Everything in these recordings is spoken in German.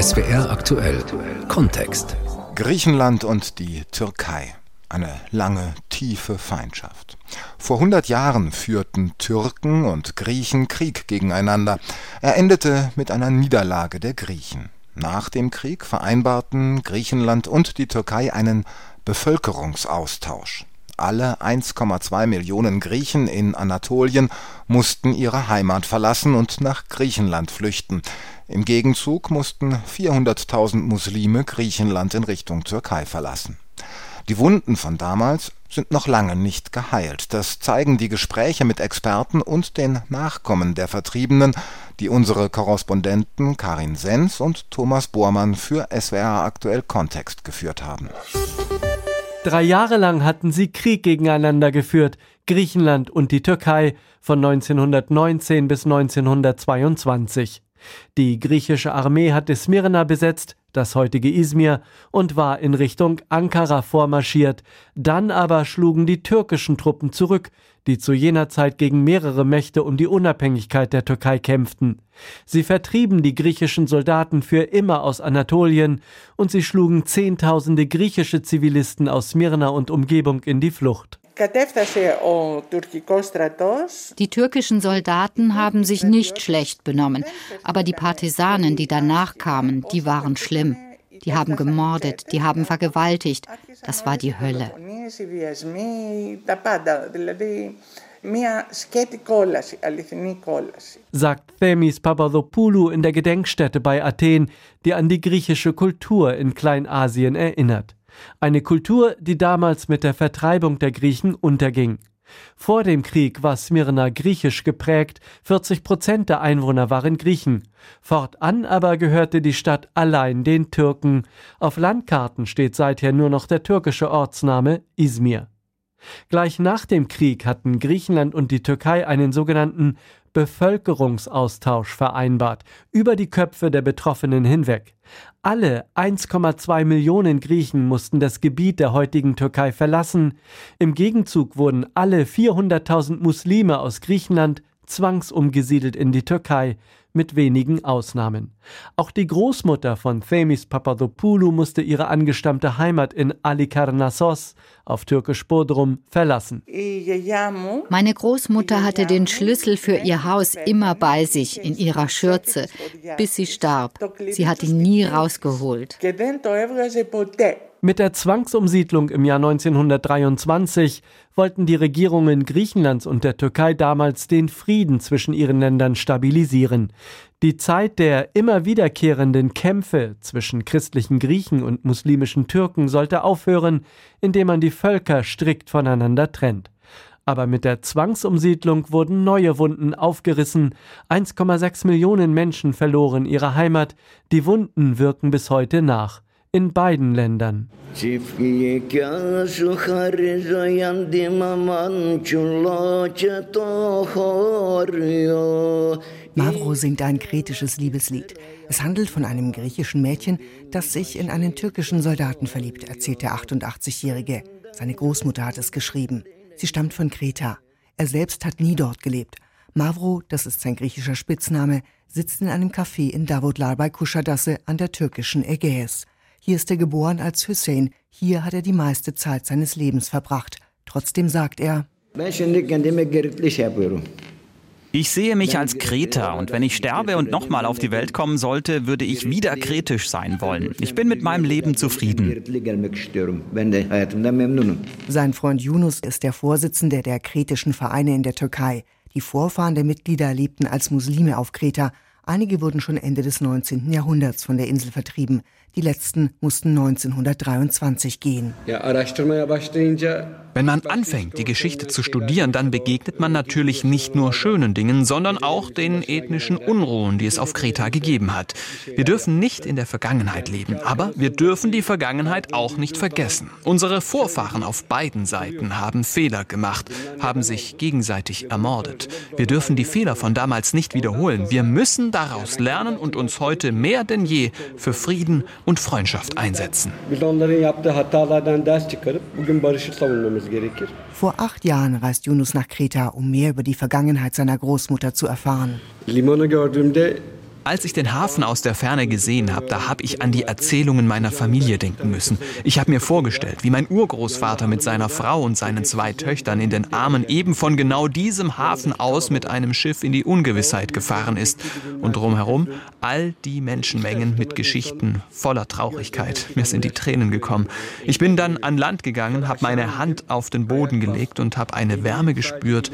SWR aktuell Kontext. Griechenland und die Türkei. Eine lange, tiefe Feindschaft. Vor 100 Jahren führten Türken und Griechen Krieg gegeneinander. Er endete mit einer Niederlage der Griechen. Nach dem Krieg vereinbarten Griechenland und die Türkei einen Bevölkerungsaustausch. Alle 1,2 Millionen Griechen in Anatolien mussten ihre Heimat verlassen und nach Griechenland flüchten. Im Gegenzug mussten 400.000 Muslime Griechenland in Richtung Türkei verlassen. Die Wunden von damals sind noch lange nicht geheilt. Das zeigen die Gespräche mit Experten und den Nachkommen der Vertriebenen, die unsere Korrespondenten Karin Sens und Thomas Bormann für SWR aktuell Kontext geführt haben. Drei Jahre lang hatten sie Krieg gegeneinander geführt, Griechenland und die Türkei von 1919 bis 1922. Die griechische Armee hatte Smyrna besetzt, das heutige Izmir, und war in Richtung Ankara vormarschiert. Dann aber schlugen die türkischen Truppen zurück, die zu jener Zeit gegen mehrere Mächte um die Unabhängigkeit der Türkei kämpften. Sie vertrieben die griechischen Soldaten für immer aus Anatolien und sie schlugen Zehntausende griechische Zivilisten aus Smyrna und Umgebung in die Flucht. Die türkischen Soldaten haben sich nicht schlecht benommen, aber die Partisanen, die danach kamen, die waren schlimm. Die haben gemordet, die haben vergewaltigt. Das war die Hölle. Sagt Themis Papadopoulou in der Gedenkstätte bei Athen, die an die griechische Kultur in Kleinasien erinnert. Eine Kultur, die damals mit der Vertreibung der Griechen unterging. Vor dem Krieg war Smyrna griechisch geprägt, 40 Prozent der Einwohner waren Griechen. Fortan aber gehörte die Stadt allein den Türken. Auf Landkarten steht seither nur noch der türkische Ortsname Izmir. Gleich nach dem Krieg hatten Griechenland und die Türkei einen sogenannten Bevölkerungsaustausch vereinbart, über die Köpfe der Betroffenen hinweg. Alle 1,2 Millionen Griechen mussten das Gebiet der heutigen Türkei verlassen. Im Gegenzug wurden alle 400.000 Muslime aus Griechenland zwangsumgesiedelt in die Türkei, mit wenigen Ausnahmen. Auch die Großmutter von Themis Papadopoulou musste ihre angestammte Heimat in Alikarnassos, auf türkisch Bodrum, verlassen. Meine Großmutter hatte den Schlüssel für ihr Haus immer bei sich in ihrer Schürze, bis sie starb. Sie hat ihn nie rausgeholt. Mit der Zwangsumsiedlung im Jahr 1923 wollten die Regierungen Griechenlands und der Türkei damals den Frieden zwischen ihren Ländern stabilisieren. Die Zeit der immer wiederkehrenden Kämpfe zwischen christlichen Griechen und muslimischen Türken sollte aufhören, indem man die Völker strikt voneinander trennt. Aber mit der Zwangsumsiedlung wurden neue Wunden aufgerissen. 1,6 Millionen Menschen verloren ihre Heimat. Die Wunden wirken bis heute nach in beiden Ländern. Mavro singt ein kretisches Liebeslied. Es handelt von einem griechischen Mädchen, das sich in einen türkischen Soldaten verliebt, erzählt der 88-Jährige. Seine Großmutter hat es geschrieben. Sie stammt von Kreta. Er selbst hat nie dort gelebt. Mavro, das ist sein griechischer Spitzname, sitzt in einem Café in Davutlar bei Kuschadasse an der türkischen Ägäis. Hier ist er geboren als Hussein. Hier hat er die meiste Zeit seines Lebens verbracht. Trotzdem sagt er, ich sehe mich als Kreter und wenn ich sterbe und nochmal auf die Welt kommen sollte, würde ich wieder kretisch sein wollen. Ich bin mit meinem Leben zufrieden. Sein Freund Yunus ist der Vorsitzende der kretischen Vereine in der Türkei. Die Vorfahren der Mitglieder lebten als Muslime auf Kreta. Einige wurden schon Ende des 19. Jahrhunderts von der Insel vertrieben. Die letzten mussten 1923 gehen. Wenn man anfängt, die Geschichte zu studieren, dann begegnet man natürlich nicht nur schönen Dingen, sondern auch den ethnischen Unruhen, die es auf Kreta gegeben hat. Wir dürfen nicht in der Vergangenheit leben, aber wir dürfen die Vergangenheit auch nicht vergessen. Unsere Vorfahren auf beiden Seiten haben Fehler gemacht, haben sich gegenseitig ermordet. Wir dürfen die Fehler von damals nicht wiederholen. Wir müssen daraus lernen und uns heute mehr denn je für Frieden und Freundschaft einsetzen. Vor acht Jahren reist Yunus nach Kreta, um mehr über die Vergangenheit seiner Großmutter zu erfahren. Als ich den Hafen aus der Ferne gesehen habe, da habe ich an die Erzählungen meiner Familie denken müssen. Ich habe mir vorgestellt, wie mein Urgroßvater mit seiner Frau und seinen zwei Töchtern in den Armen eben von genau diesem Hafen aus mit einem Schiff in die Ungewissheit gefahren ist. Und drumherum all die Menschenmengen mit Geschichten voller Traurigkeit. Mir sind die Tränen gekommen. Ich bin dann an Land gegangen, habe meine Hand auf den Boden gelegt und habe eine Wärme gespürt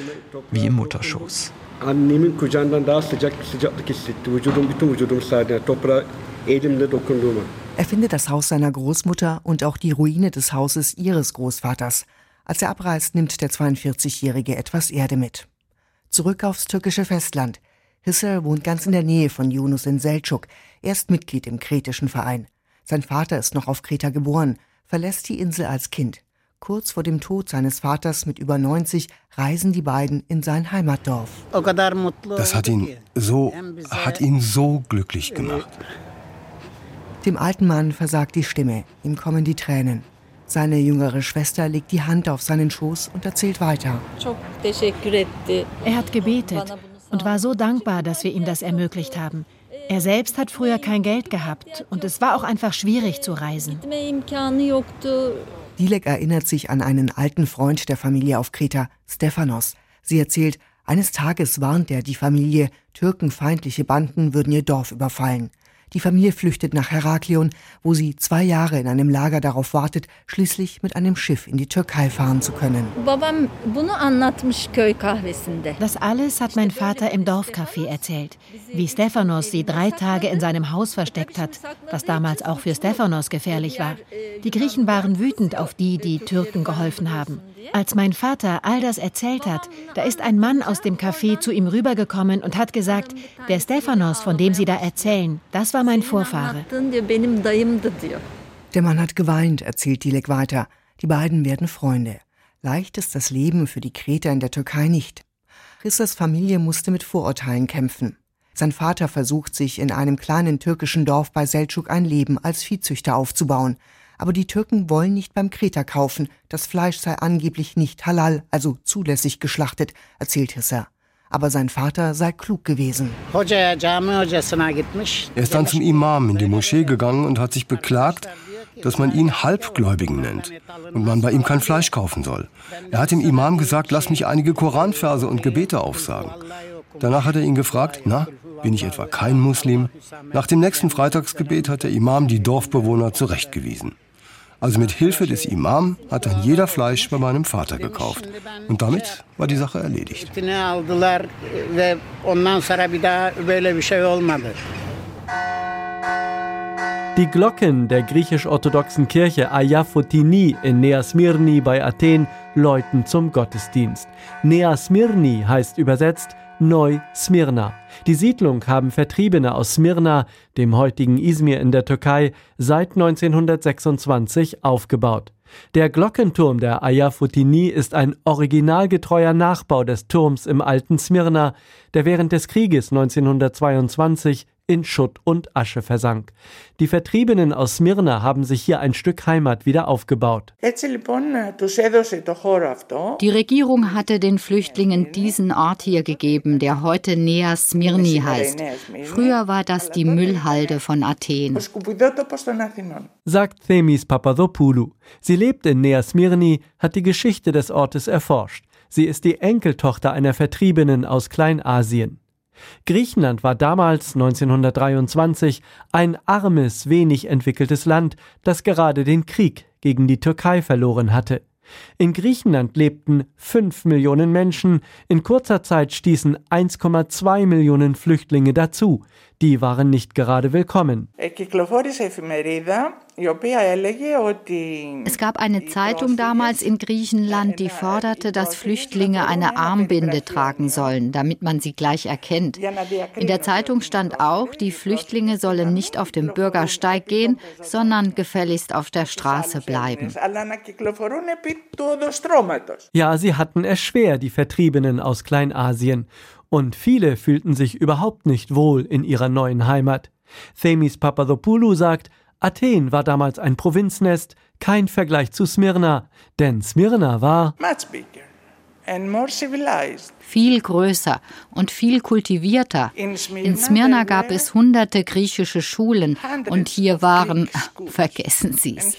wie im Mutterschoß. Annemin kucağından daha sıcak sıcaklık hissetti. Vücudum, bütün vücudum sardı. Toprağa elimle dokunduğuma. Er findet das Haus seiner Großmutter und auch die Ruine des Hauses ihres Großvaters. Als er abreist, nimmt der 42-Jährige etwas Erde mit. Zurück aufs türkische Festland. Hisser wohnt ganz in der Nähe von Yunus in Selçuk. Er ist Mitglied im kretischen Verein. Sein Vater ist noch auf Kreta geboren, verlässt die Insel als Kind. Kurz vor dem Tod seines Vaters mit über 90 reisen die beiden in sein Heimatdorf. Das hat ihn so, hat ihn so glücklich gemacht. Dem alten Mann versagt die Stimme, ihm kommen die Tränen. Seine jüngere Schwester legt die Hand auf seinen Schoß und erzählt weiter. Er hat gebetet und war so dankbar, dass wir ihm das ermöglicht haben. Er selbst hat früher kein Geld gehabt und es war auch einfach schwierig zu reisen. Dilek erinnert sich an einen alten Freund der Familie auf Kreta, Stephanos. Sie erzählt, eines Tages warnt er die Familie, türkenfeindliche Banden würden ihr Dorf überfallen. Die Familie flüchtet nach Heraklion, wo sie zwei Jahre in einem Lager darauf wartet, schließlich mit einem Schiff in die Türkei fahren zu können. Das alles hat mein Vater im Dorfcafé erzählt. Wie Stephanos sie drei Tage in seinem Haus versteckt hat, was damals auch für Stephanos gefährlich war. Die Griechen waren wütend auf die, die Türken geholfen haben. Als mein Vater all das erzählt hat, da ist ein Mann aus dem Café zu ihm rübergekommen und hat gesagt, der Stephanos, von dem Sie da erzählen, das war mein Vorfahre. Der Mann hat geweint, erzählt Dilek weiter. Die beiden werden Freunde. Leicht ist das Leben für die Kreter in der Türkei nicht. Rissas Familie musste mit Vorurteilen kämpfen. Sein Vater versucht sich in einem kleinen türkischen Dorf bei Selçuk ein Leben als Viehzüchter aufzubauen aber die Türken wollen nicht beim Kreter kaufen, das Fleisch sei angeblich nicht halal, also zulässig geschlachtet, erzählt Hisser. Aber sein Vater sei klug gewesen. Er ist dann zum Imam in die Moschee gegangen und hat sich beklagt, dass man ihn Halbgläubigen nennt und man bei ihm kein Fleisch kaufen soll. Er hat dem Imam gesagt, lass mich einige Koranverse und Gebete aufsagen. Danach hat er ihn gefragt, na, bin ich etwa kein Muslim? Nach dem nächsten Freitagsgebet hat der Imam die Dorfbewohner zurechtgewiesen. Also mit Hilfe des Imam hat dann jeder Fleisch bei meinem Vater gekauft. Und damit war die Sache erledigt. Die Glocken der griechisch-orthodoxen Kirche Ayafotini in Nea Smyrni bei Athen läuten zum Gottesdienst. Nea Smyrni heißt übersetzt Neu-Smyrna. Die Siedlung haben Vertriebene aus Smyrna, dem heutigen Izmir in der Türkei, seit 1926 aufgebaut. Der Glockenturm der Ayafutini ist ein originalgetreuer Nachbau des Turms im alten Smyrna, der während des Krieges 1922 in Schutt und Asche versank. Die Vertriebenen aus Smyrna haben sich hier ein Stück Heimat wieder aufgebaut. Die Regierung hatte den Flüchtlingen diesen Ort hier gegeben, der heute Nea Smyrni heißt. Früher war das die Müllhalde von Athen. Sagt Themis Papadopoulou. Sie lebt in Nea Smyrni, hat die Geschichte des Ortes erforscht. Sie ist die Enkeltochter einer Vertriebenen aus Kleinasien. Griechenland war damals 1923 ein armes, wenig entwickeltes Land, das gerade den Krieg gegen die Türkei verloren hatte. In Griechenland lebten 5 Millionen Menschen, in kurzer Zeit stießen 1,2 Millionen Flüchtlinge dazu, die waren nicht gerade willkommen. Es gab eine Zeitung damals in Griechenland, die forderte, dass Flüchtlinge eine Armbinde tragen sollen, damit man sie gleich erkennt. In der Zeitung stand auch, die Flüchtlinge sollen nicht auf dem Bürgersteig gehen, sondern gefälligst auf der Straße bleiben. Ja, sie hatten es schwer, die Vertriebenen aus Kleinasien. Und viele fühlten sich überhaupt nicht wohl in ihrer neuen Heimat. Themis Papadopoulou sagt, Athen war damals ein Provinznest, kein Vergleich zu Smyrna, denn Smyrna war Viel größer und viel kultivierter. In Smyrna gab es hunderte griechische Schulen und hier waren, vergessen Sie es.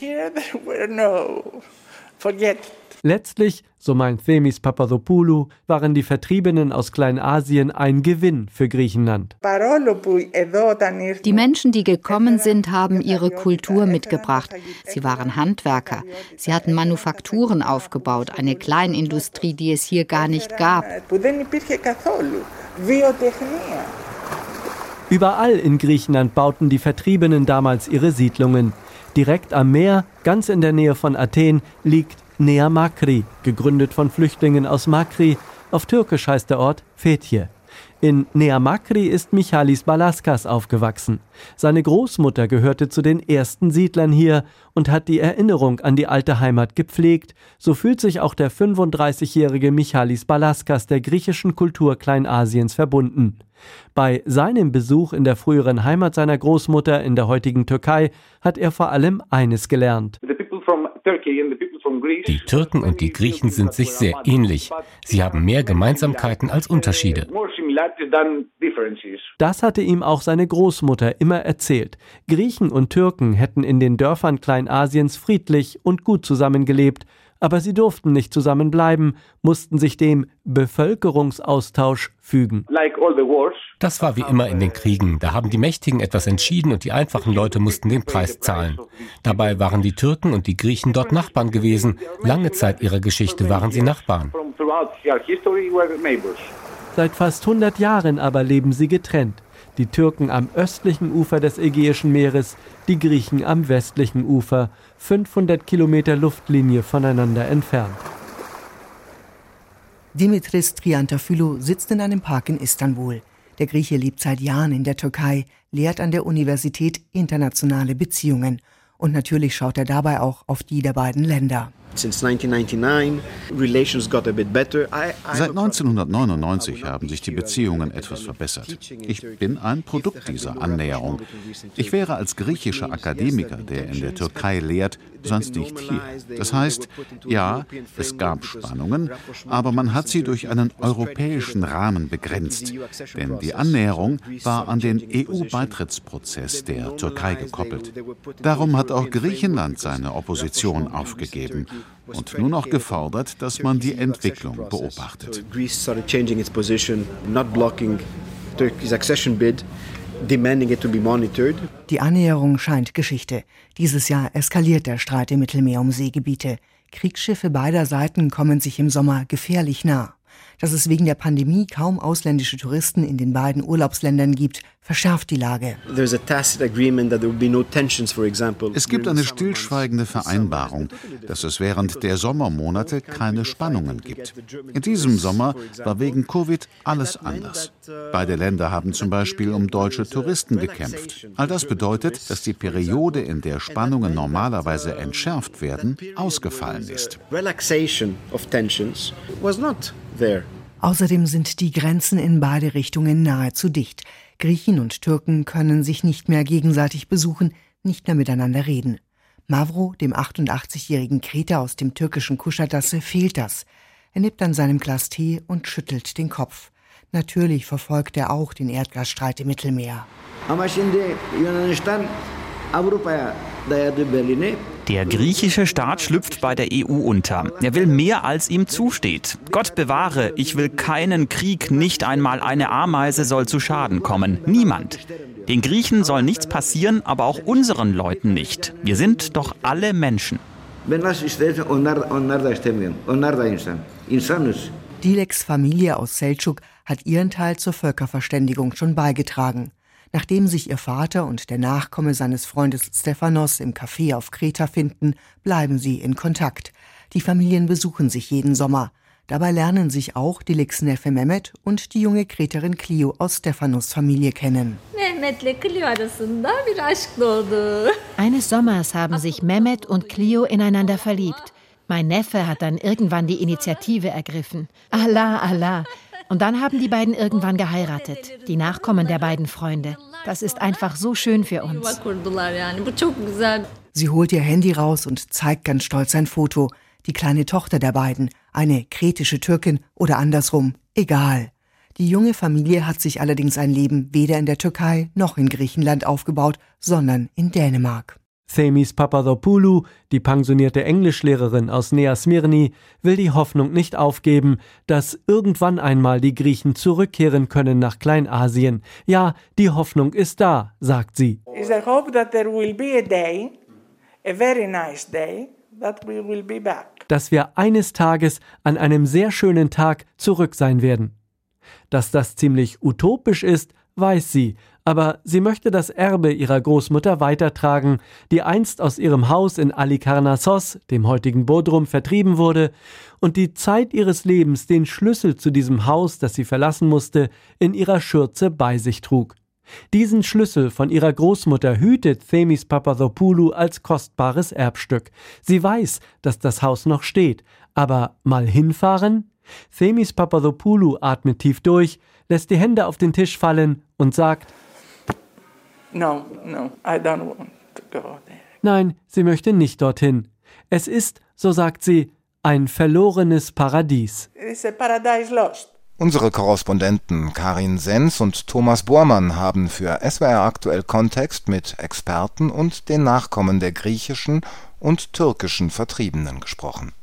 Letztlich, so meint Themis Papadopoulou, waren die Vertriebenen aus Kleinasien ein Gewinn für Griechenland. Die Menschen, die gekommen sind, haben ihre Kultur mitgebracht. Sie waren Handwerker. Sie hatten Manufakturen aufgebaut, eine Kleinindustrie, die es hier gar nicht gab. Überall in Griechenland bauten die Vertriebenen damals ihre Siedlungen. Direkt am Meer, ganz in der Nähe von Athen, liegt Nea Makri, gegründet von Flüchtlingen aus Makri. Auf Türkisch heißt der Ort Fethje. In Nea Makri ist Michalis Balaskas aufgewachsen. Seine Großmutter gehörte zu den ersten Siedlern hier und hat die Erinnerung an die alte Heimat gepflegt. So fühlt sich auch der 35-jährige Michalis Balaskas der griechischen Kultur Kleinasiens verbunden. Bei seinem Besuch in der früheren Heimat seiner Großmutter in der heutigen Türkei hat er vor allem eines gelernt. Die Türken und die Griechen sind sich sehr ähnlich. Sie haben mehr Gemeinsamkeiten als Unterschiede. Das hatte ihm auch seine Großmutter immer erzählt. Griechen und Türken hätten in den Dörfern Kleinasiens friedlich und gut zusammengelebt, aber sie durften nicht zusammenbleiben, mussten sich dem Bevölkerungsaustausch fügen. Das war wie immer in den Kriegen. Da haben die Mächtigen etwas entschieden und die einfachen Leute mussten den Preis zahlen. Dabei waren die Türken und die Griechen dort Nachbarn gewesen. Lange Zeit ihrer Geschichte waren sie Nachbarn. Seit fast 100 Jahren aber leben sie getrennt. Die Türken am östlichen Ufer des Ägäischen Meeres, die Griechen am westlichen Ufer, 500 Kilometer Luftlinie voneinander entfernt. Dimitris Triantafylou sitzt in einem Park in Istanbul. Der Grieche lebt seit Jahren in der Türkei, lehrt an der Universität internationale Beziehungen. Und natürlich schaut er dabei auch auf die der beiden Länder. Seit 1999 haben sich die Beziehungen etwas verbessert. Ich bin ein Produkt dieser Annäherung. Ich wäre als griechischer Akademiker, der in der Türkei lehrt, sonst nicht hier. Das heißt, ja, es gab Spannungen, aber man hat sie durch einen europäischen Rahmen begrenzt. Denn die Annäherung war an den EU-Beitrittsprozess der Türkei gekoppelt. Darum hat auch Griechenland seine Opposition aufgegeben und nur noch gefordert, dass man die Entwicklung beobachtet. Die Annäherung scheint Geschichte. Dieses Jahr eskaliert der Streit im Mittelmeer um Seegebiete. Kriegsschiffe beider Seiten kommen sich im Sommer gefährlich nah. Dass es wegen der Pandemie kaum ausländische Touristen in den beiden Urlaubsländern gibt, verschärft die Lage. Es gibt eine stillschweigende Vereinbarung, dass es während der Sommermonate keine Spannungen gibt. In diesem Sommer war wegen Covid alles anders. Beide Länder haben zum Beispiel um deutsche Touristen gekämpft. All das bedeutet, dass die Periode, in der Spannungen normalerweise entschärft werden, ausgefallen ist. Relaxation of tensions was not there. Außerdem sind die Grenzen in beide Richtungen nahezu dicht. Griechen und Türken können sich nicht mehr gegenseitig besuchen, nicht mehr miteinander reden. Mavro, dem 88-jährigen Kreter aus dem türkischen Kuschatasse, fehlt das. Er nippt an seinem Glas Tee und schüttelt den Kopf. Natürlich verfolgt er auch den Erdgasstreit im Mittelmeer. Der griechische Staat schlüpft bei der EU unter. Er will mehr, als ihm zusteht. Gott bewahre, ich will keinen Krieg, nicht einmal eine Ameise soll zu Schaden kommen. Niemand. Den Griechen soll nichts passieren, aber auch unseren Leuten nicht. Wir sind doch alle Menschen. Dileks Familie aus Seltschuk hat ihren Teil zur Völkerverständigung schon beigetragen. Nachdem sich ihr Vater und der Nachkomme seines Freundes Stephanos im Café auf Kreta finden, bleiben sie in Kontakt. Die Familien besuchen sich jeden Sommer. Dabei lernen sich auch Dileks Neffe Mehmet und die junge Kreterin Clio aus Stephanos Familie kennen. Eines Sommers haben sich Mehmet und Clio ineinander verliebt. Mein Neffe hat dann irgendwann die Initiative ergriffen. Allah, Allah. Und dann haben die beiden irgendwann geheiratet, die Nachkommen der beiden Freunde. Das ist einfach so schön für uns. Sie holt ihr Handy raus und zeigt ganz stolz ein Foto. Die kleine Tochter der beiden, eine kretische Türkin oder andersrum, egal. Die junge Familie hat sich allerdings ein Leben weder in der Türkei noch in Griechenland aufgebaut, sondern in Dänemark. Themis Papadopoulou, die pensionierte Englischlehrerin aus Nea Smyrni, will die Hoffnung nicht aufgeben, dass irgendwann einmal die Griechen zurückkehren können nach Kleinasien. Ja, die Hoffnung ist da, sagt sie. Is I hope that there will be a day, a very nice day, that we will be back. Dass wir eines Tages an einem sehr schönen Tag zurück sein werden. Dass das ziemlich utopisch ist, weiß sie, aber sie möchte das Erbe ihrer Großmutter weitertragen, die einst aus ihrem Haus in Alikarnassos, dem heutigen Bodrum, vertrieben wurde und die Zeit ihres Lebens den Schlüssel zu diesem Haus, das sie verlassen musste, in ihrer Schürze bei sich trug. Diesen Schlüssel von ihrer Großmutter hütet Themis Papadopoulou als kostbares Erbstück. Sie weiß, dass das Haus noch steht, aber mal hinfahren? Themis Papadopoulou atmet tief durch, lässt die Hände auf den Tisch fallen und sagt No, no, I don't want to go there. Nein, sie möchte nicht dorthin. Es ist, so sagt sie, ein verlorenes Paradies. It's a paradise lost. Unsere Korrespondenten Karin Sens und Thomas Bormann haben für SWR aktuell Kontext mit Experten und den Nachkommen der griechischen und türkischen Vertriebenen gesprochen